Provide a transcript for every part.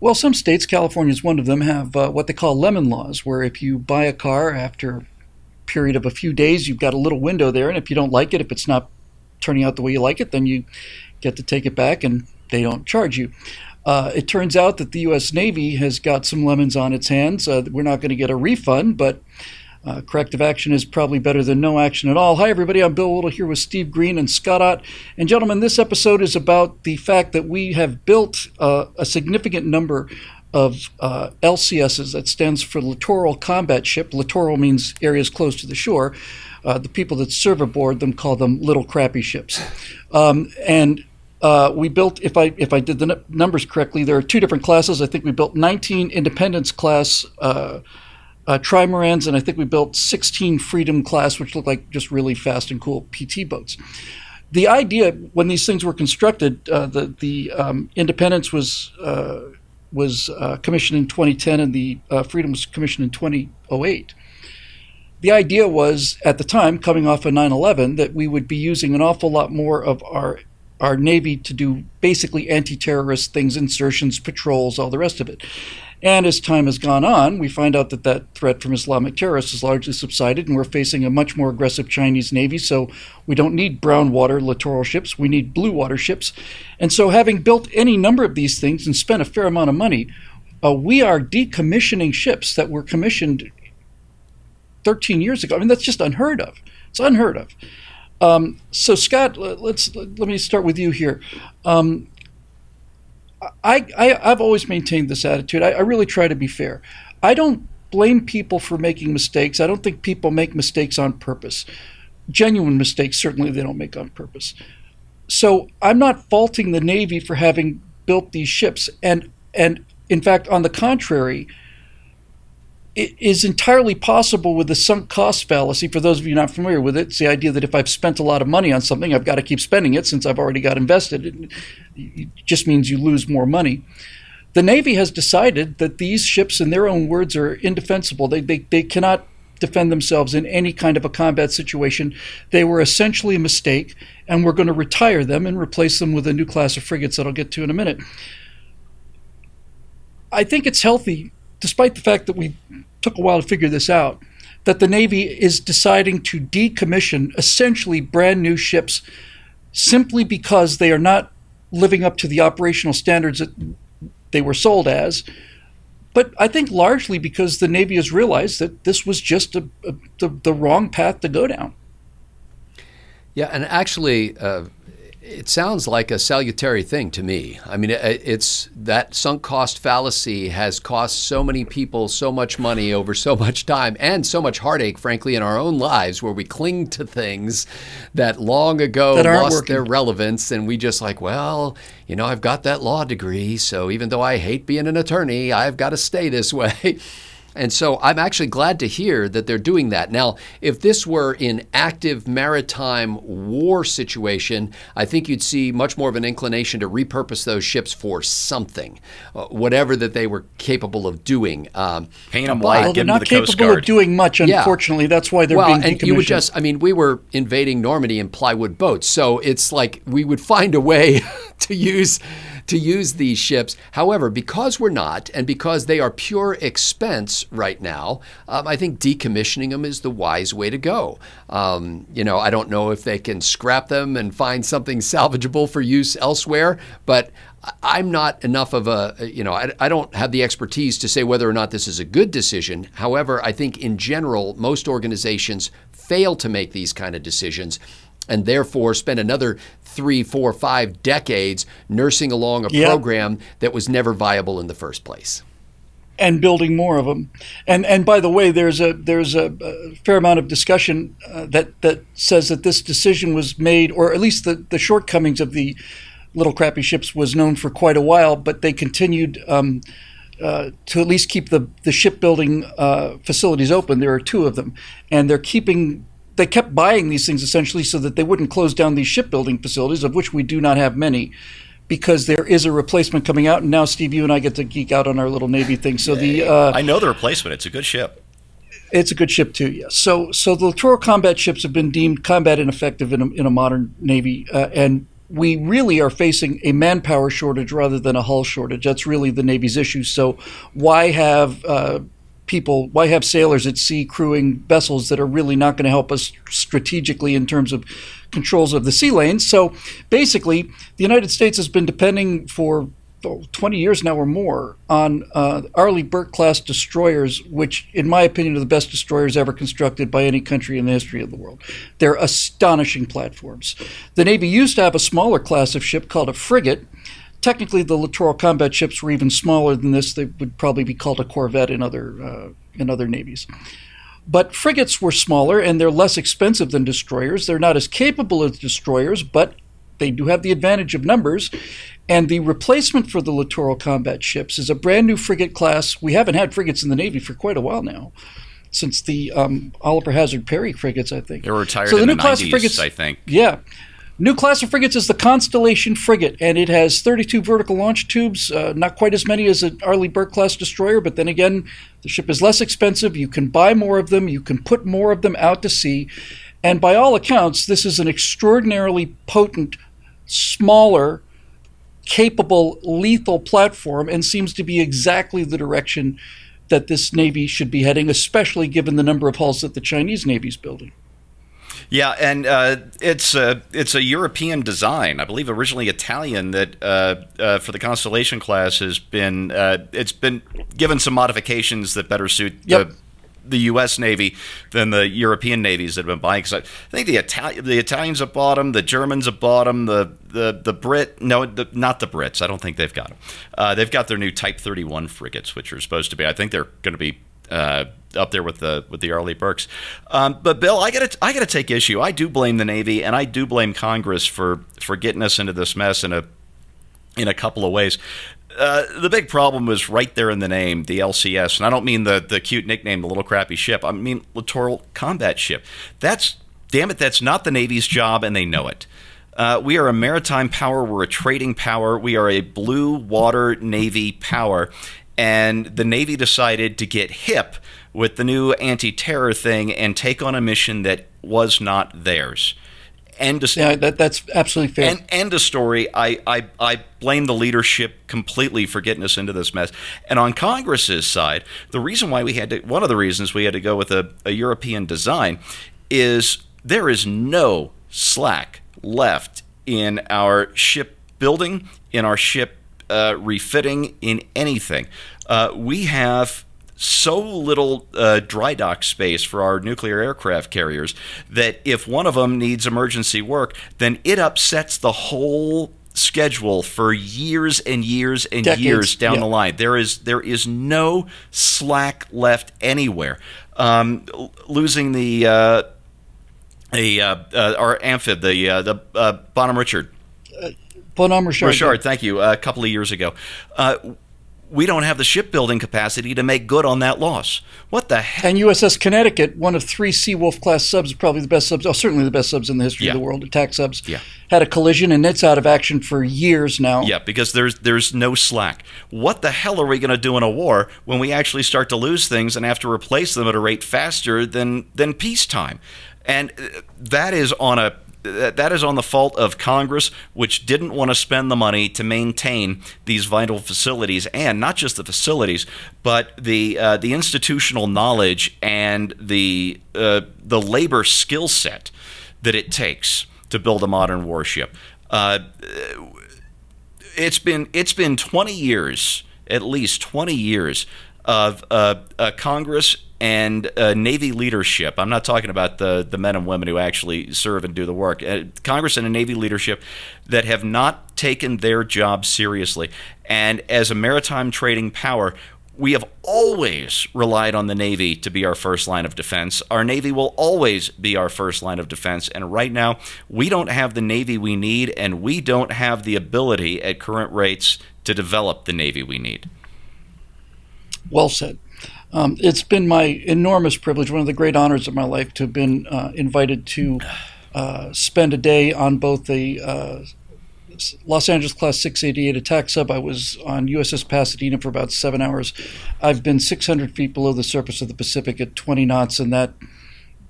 Well, some states, California is one of them, have uh, what they call lemon laws, where if you buy a car after a period of a few days, you've got a little window there, and if you don't like it, if it's not turning out the way you like it, then you get to take it back and they don't charge you. Uh, it turns out that the U.S. Navy has got some lemons on its hands. Uh, we're not going to get a refund, but uh, corrective action is probably better than no action at all. Hi, everybody. I'm Bill Whittle here with Steve Green and Scott Ott. And, gentlemen, this episode is about the fact that we have built uh, a significant number of uh, LCSs, that stands for Littoral Combat Ship. Littoral means areas close to the shore. Uh, the people that serve aboard them call them little crappy ships. Um, and uh, we built, if I if I did the n- numbers correctly, there are two different classes. I think we built 19 Independence class uh, uh, trimarans, and I think we built 16 Freedom class, which looked like just really fast and cool PT boats. The idea when these things were constructed, uh, the the um, Independence was uh, was uh, commissioned in 2010, and the uh, Freedom was commissioned in 2008. The idea was at the time, coming off of 9/11, that we would be using an awful lot more of our our Navy to do basically anti terrorist things, insertions, patrols, all the rest of it. And as time has gone on, we find out that that threat from Islamic terrorists has largely subsided, and we're facing a much more aggressive Chinese Navy. So we don't need brown water littoral ships, we need blue water ships. And so, having built any number of these things and spent a fair amount of money, uh, we are decommissioning ships that were commissioned 13 years ago. I mean, that's just unheard of. It's unheard of. Um, so, Scott, let's let me start with you here. Um, I, I have always maintained this attitude. I, I really try to be fair. I don't blame people for making mistakes. I don't think people make mistakes on purpose. Genuine mistakes, certainly, they don't make on purpose. So I'm not faulting the Navy for having built these ships, and and in fact, on the contrary, it is entirely possible with the sunk cost fallacy. For those of you not familiar with it, it's the idea that if I've spent a lot of money on something, I've got to keep spending it since I've already got invested. It just means you lose more money. The Navy has decided that these ships, in their own words, are indefensible. They, they, they cannot defend themselves in any kind of a combat situation. They were essentially a mistake, and we're going to retire them and replace them with a new class of frigates that I'll get to in a minute. I think it's healthy, despite the fact that we took a while to figure this out, that the Navy is deciding to decommission essentially brand new ships simply because they are not living up to the operational standards that they were sold as. But I think largely because the Navy has realized that this was just a, a, the, the wrong path to go down. Yeah, and actually, uh, it sounds like a salutary thing to me. I mean, it's that sunk cost fallacy has cost so many people so much money over so much time and so much heartache, frankly, in our own lives where we cling to things that long ago that lost working. their relevance. And we just like, well, you know, I've got that law degree. So even though I hate being an attorney, I've got to stay this way. And so I'm actually glad to hear that they're doing that. Now, if this were in active maritime war situation, I think you'd see much more of an inclination to repurpose those ships for something, uh, whatever that they were capable of doing. Um, Paint them white, well, they're give them not to the capable of doing much, Yeah. unfortunately. That's why they're well, being and decommissioned. you would just, I mean, we were invading Normandy in plywood boats, so it's like we would find a way to use to use these ships. However, because we're not, and because they are pure expense right now, um, I think decommissioning them is the wise way to go. Um, you know, I don't know if they can scrap them and find something salvageable for use elsewhere, but I'm not enough of a, you know, I, I don't have the expertise to say whether or not this is a good decision. However, I think in general, most organizations fail to make these kind of decisions and therefore spend another three, four, five decades nursing along a Yeah. program that was never viable in the first place. and building more of them. And and by the way, there's a there's a, a fair amount of discussion uh, that that says that this decision was made, or at least the the shortcomings of the little crappy ships was known for quite a while, but they continued. Um, uh, to at least keep the the shipbuilding uh, facilities open, there are two of them, and they're keeping. They kept buying these things essentially so that they wouldn't close down these shipbuilding facilities, of which we do not have many because there is a replacement coming out. And now, Steve, you and I get to geek out on our little Navy thing. So the uh, I know the replacement. It's a good ship. it's a good ship too. Yes. So so the littoral combat ships have been deemed combat ineffective in a, in a modern Navy, uh, and we really are facing a manpower shortage rather than a hull shortage. That's really the Navy's issue. So why have uh, people, why have sailors at sea crewing vessels that are really not going to help us strategically in terms of controls of the sea lanes? So basically, the United States has been depending for 20 years now or more on uh, Arleigh Burke class destroyers, which, in my opinion, are the best destroyers ever constructed by any country in the history of the world. They're astonishing platforms. The Navy used to have a smaller class of ship called a frigate. Technically, the littoral combat ships were even smaller than this. They would probably be called a corvette in other uh, in other navies. But frigates were smaller and they're less expensive than destroyers. They're not as capable as destroyers, but they do have the advantage of numbers. And the replacement for the littoral combat ships is a brand new frigate class. We haven't had frigates in the Navy for quite a while now, since the um, Oliver Hazard Perry frigates, I think. They were retired so the in new the class 90s, of frigates, I think. Yeah. New class of frigates is the Constellation frigate, and it has 32 vertical launch tubes, uh, not quite as many as an Arleigh Burke class destroyer, but then again, the ship is less expensive. You can buy more of them, you can put more of them out to sea. And by all accounts, this is an extraordinarily potent, smaller, capable, lethal platform and seems to be exactly the direction that this Navy should be heading, especially given the number of hulls that the Chinese Navy is building. Yeah, and uh, it's a it's a European design, I believe, originally Italian. That uh, uh, for the Constellation class has been uh, it's been given some modifications that better suit yep. the the U.S. Navy than the European navies that have been buying. Because I think the the Italians have bought them, the Germans have bought them, the the the Brit, no, the, not the Brits. I don't think they've got them. Uh, they've got their new Type 31 frigates, which are supposed to be. I think they're going to be. Uh, up there with the with the Arleigh Burkes. um, but Bill, I got to I got to take issue. I do blame the Navy, and I do blame Congress for for getting us into this mess in a in a couple of ways. Uh, the big problem was right there in the name, the LCS. And I don't mean the, the cute nickname, the little crappy ship. I mean littoral combat ship. That's, damn it, that's not the Navy's job, and they know it. Uh, we are a maritime power. We're a trading power. We are a blue water Navy power. And the Navy decided to get hip with the new anti terror thing and take on a mission that was not theirs. End of yeah, that, that's absolutely fair. End, end of story. I, I, I blame the leadership completely for getting us into this mess. And on Congress's side, the reason why we had to, one of the reasons we had to go with a, a European design is there is no slack left in our ship building, in our ship uh, refitting, in anything. Uh, we have so little uh, dry dock space for our nuclear aircraft carriers that if one of them needs emergency work, then it upsets the whole schedule for years and years and Decades. years down yeah. the line. There is there is no slack left anywhere. Um, losing the uh, the uh, uh, our amphib, the uh, the uh, Bonhomme Richard. Bonhomme Richard. Richard, thank you. a couple of years ago we don't have the shipbuilding capacity to make good on that loss. What the heck? And USS Connecticut, one of three Seawolf class subs, probably the best subs, oh, certainly the best subs in the history yeah. of the world, attack subs, yeah. had a collision and it's out of action for years now. Yeah, because there's there's no slack. What the hell are we going to do in a war when we actually start to lose things and have to replace them at a rate faster than than peacetime? And uh, that is on a that is on the fault of Congress, which didn't want to spend the money to maintain these vital facilities, and not just the facilities, but the uh, the institutional knowledge and the uh, the labor skill set that it takes to build a modern warship. Uh, it's been it's been 20 years, at least 20 years of uh, Congress and uh, Navy leadership. I'm not talking about the, the men and women who actually serve and do the work. Uh, Congress and a Navy leadership that have not taken their job seriously. And as a maritime trading power, we have always relied on the Navy to be our first line of defense. Our Navy will always be our first line of defense. And right now, we don't have the Navy we need, and we don't have the ability at current rates to develop the Navy we need. Well said. Um, it's been my enormous privilege, one of the great honors of my life, to have been uh, invited to uh, spend a day on both the uh, Los Angeles Class 688 attack sub. I was on USS Pasadena for about seven hours. I've been 600 feet below the surface of the Pacific at 20 knots, and that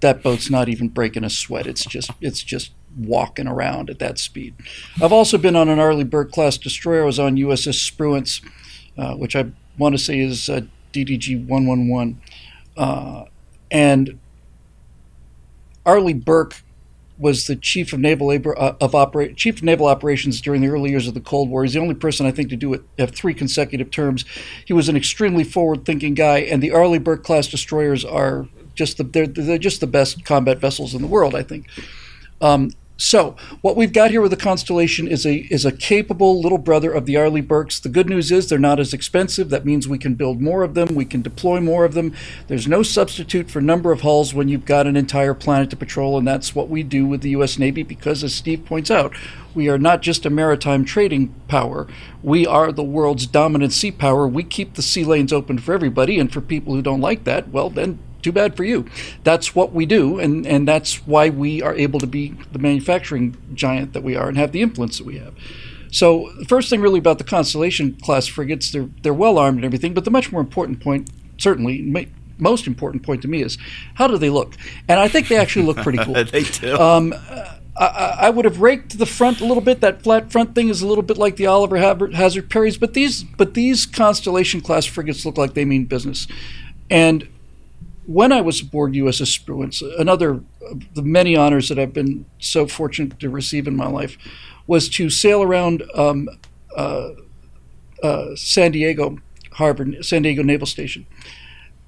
that boat's not even breaking a sweat. It's just it's just walking around at that speed. I've also been on an Arleigh Burke class destroyer. I was on USS Spruance, uh, which I want to say is uh, DDG 111. Uh, and Arleigh Burke was the chief of naval labor, uh, of opera, chief of naval operations during the early years of the Cold War. He's the only person I think to do it have three consecutive terms. He was an extremely forward-thinking guy, and the Arleigh Burke class destroyers are just the they're, they're just the best combat vessels in the world, I think. Um, so what we've got here with the Constellation is a is a capable little brother of the Arleigh Burkes. The good news is they're not as expensive. That means we can build more of them. We can deploy more of them. There's no substitute for number of hulls when you've got an entire planet to patrol, and that's what we do with the U.S. Navy. Because as Steve points out, we are not just a maritime trading power. We are the world's dominant sea power. We keep the sea lanes open for everybody, and for people who don't like that, well then too bad for you. That's what we do, and, and that's why we are able to be the manufacturing giant that we are and have the influence that we have. So the first thing really about the Constellation class frigates, they're they're well armed and everything, but the much more important point, certainly most important point to me is how do they look? And I think they actually look pretty cool. they do. Um, I, I, would have raked the front a little bit. That flat front thing is a little bit like the Oliver Hazard Perrys, but these but these Constellation class frigates look like they mean business. And when I was aboard USS Spruance, another of the many honors that I've been so fortunate to receive in my life was to sail around um, uh, uh, San Diego Harbor, San Diego Naval Station,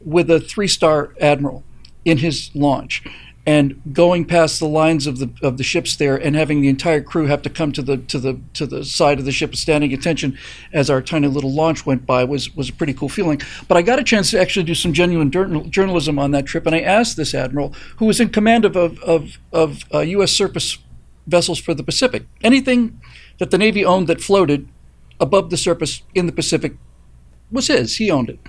with a three-star admiral in his launch and going past the lines of the of the ships there and having the entire crew have to come to the to the to the side of the ship standing attention as our tiny little launch went by was was a pretty cool feeling. But I got a chance to actually do some genuine journalism on that trip and I asked this admiral who was in command of of of, of uh, US surface vessels for the Pacific anything that the navy owned that floated above the surface in the Pacific was his. He owned it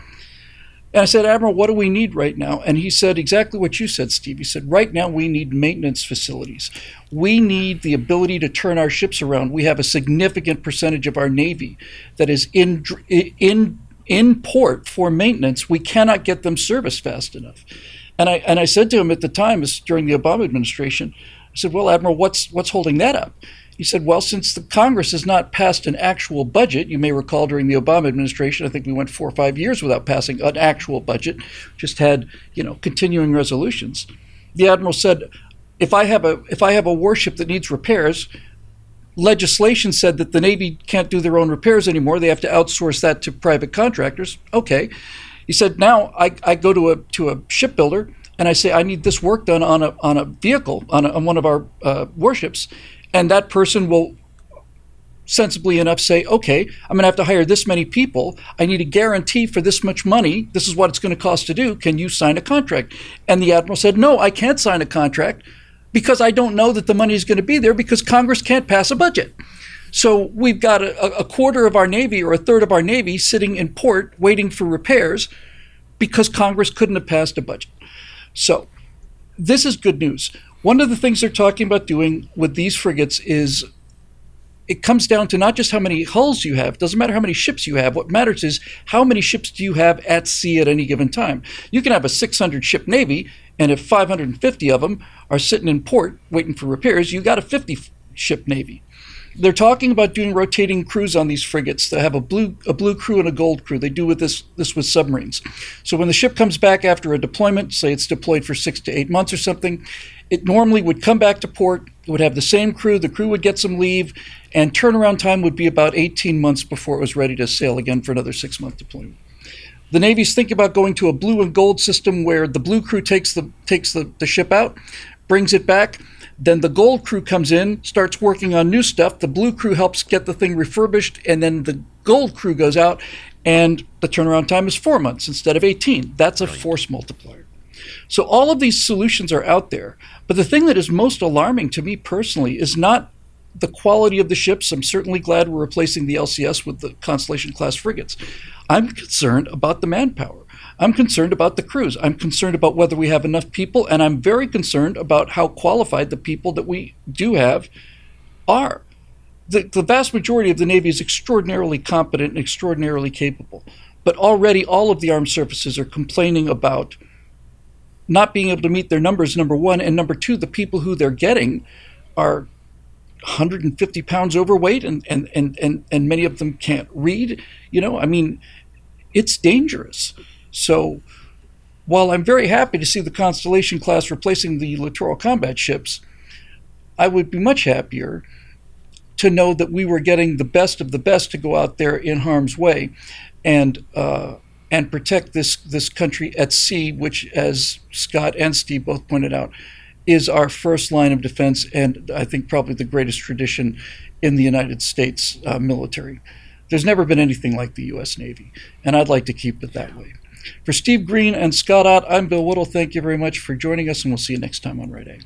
and I said, Admiral, what do we need right now? And he said exactly what you said, Steve. He said, right now we need maintenance facilities. We need the ability to turn our ships around. We have a significant percentage of our Navy that is in, in, in port for maintenance. We cannot get them serviced fast enough. And I, and I said to him at the time, during the Obama administration, I said, well, Admiral, what's, what's holding that up? He said, well, since the Congress has not passed an actual budget, you may recall during the Obama administration, I think we went four or five years without passing an actual budget, just had, you know, continuing resolutions. The admiral said, if I have a if I have a warship that needs repairs, legislation said that the Navy can't do their own repairs anymore. They have to outsource that to private contractors. Okay. He said, now I, I go to a to a shipbuilder and I say I need this work done on a on a vehicle on, a, on one of our uh, warships, and that person will sensibly enough say, okay, I'm going to have to hire this many people. I need a guarantee for this much money. This is what it's going to cost to do. Can you sign a contract? And the admiral said, no, I can't sign a contract because I don't know that the money is going to be there because Congress can't pass a budget. So we've got a, a quarter of our Navy or a third of our Navy sitting in port waiting for repairs because Congress couldn't have passed a budget. So this is good news. One of the things they're talking about doing with these frigates is it comes down to not just how many hulls you have, doesn't matter how many ships you have. What matters is how many ships do you have at sea at any given time. You can have a 600 ship navy, and if 550 of them are sitting in port waiting for repairs, you've got a 50 ship navy they're talking about doing rotating crews on these frigates. They have a blue a blue crew and a gold crew. They do with this this with submarines. So when the ship comes back after a deployment, say it's deployed for six to eight months or something, it normally would come back to port. It would have the same crew. The crew would get some leave, and turnaround time would be about 18 months before it was ready to sail again for another six month deployment. The Navy's thinking about going to a blue and gold system where the blue crew takes the takes the, the ship out, brings it back then the gold crew comes in, starts working on new stuff. The blue crew helps get the thing refurbished, and then the gold crew goes out, and the turnaround time is four months instead of 18. That's a force multiplier. So all of these solutions are out there. But the thing that is most alarming to me personally is not the quality of the ships. I'm certainly glad we're replacing the LCS with the Constellation class frigates. I'm concerned about the manpower. I'm concerned about the crews. I'm concerned about whether we have enough people, and I'm very concerned about how qualified the people that we do have are. The, the vast majority of the Navy is extraordinarily competent and extraordinarily capable. But already all of the armed services are complaining about not being able to meet their numbers, number one, and number two, the people who they're getting are 150 pounds overweight and, and, and, and, and many of them can't read. You know, I mean, it's dangerous. So while I'm very happy to see the Constellation class replacing the littoral combat ships, I would be much happier to know that we were getting the best of the best to go out there in harm's way and uh, and protect this this country at sea, which, as Scott and Steve both pointed out, is our first line of defense and I think probably the greatest tradition in the United States uh, military. There's never been anything like the U.S. Navy, and I'd like to keep it that way. For Steve Green and Scott Ott, I'm Bill Whittle. Thank you very much for joining us, and we'll see you next time on Right A.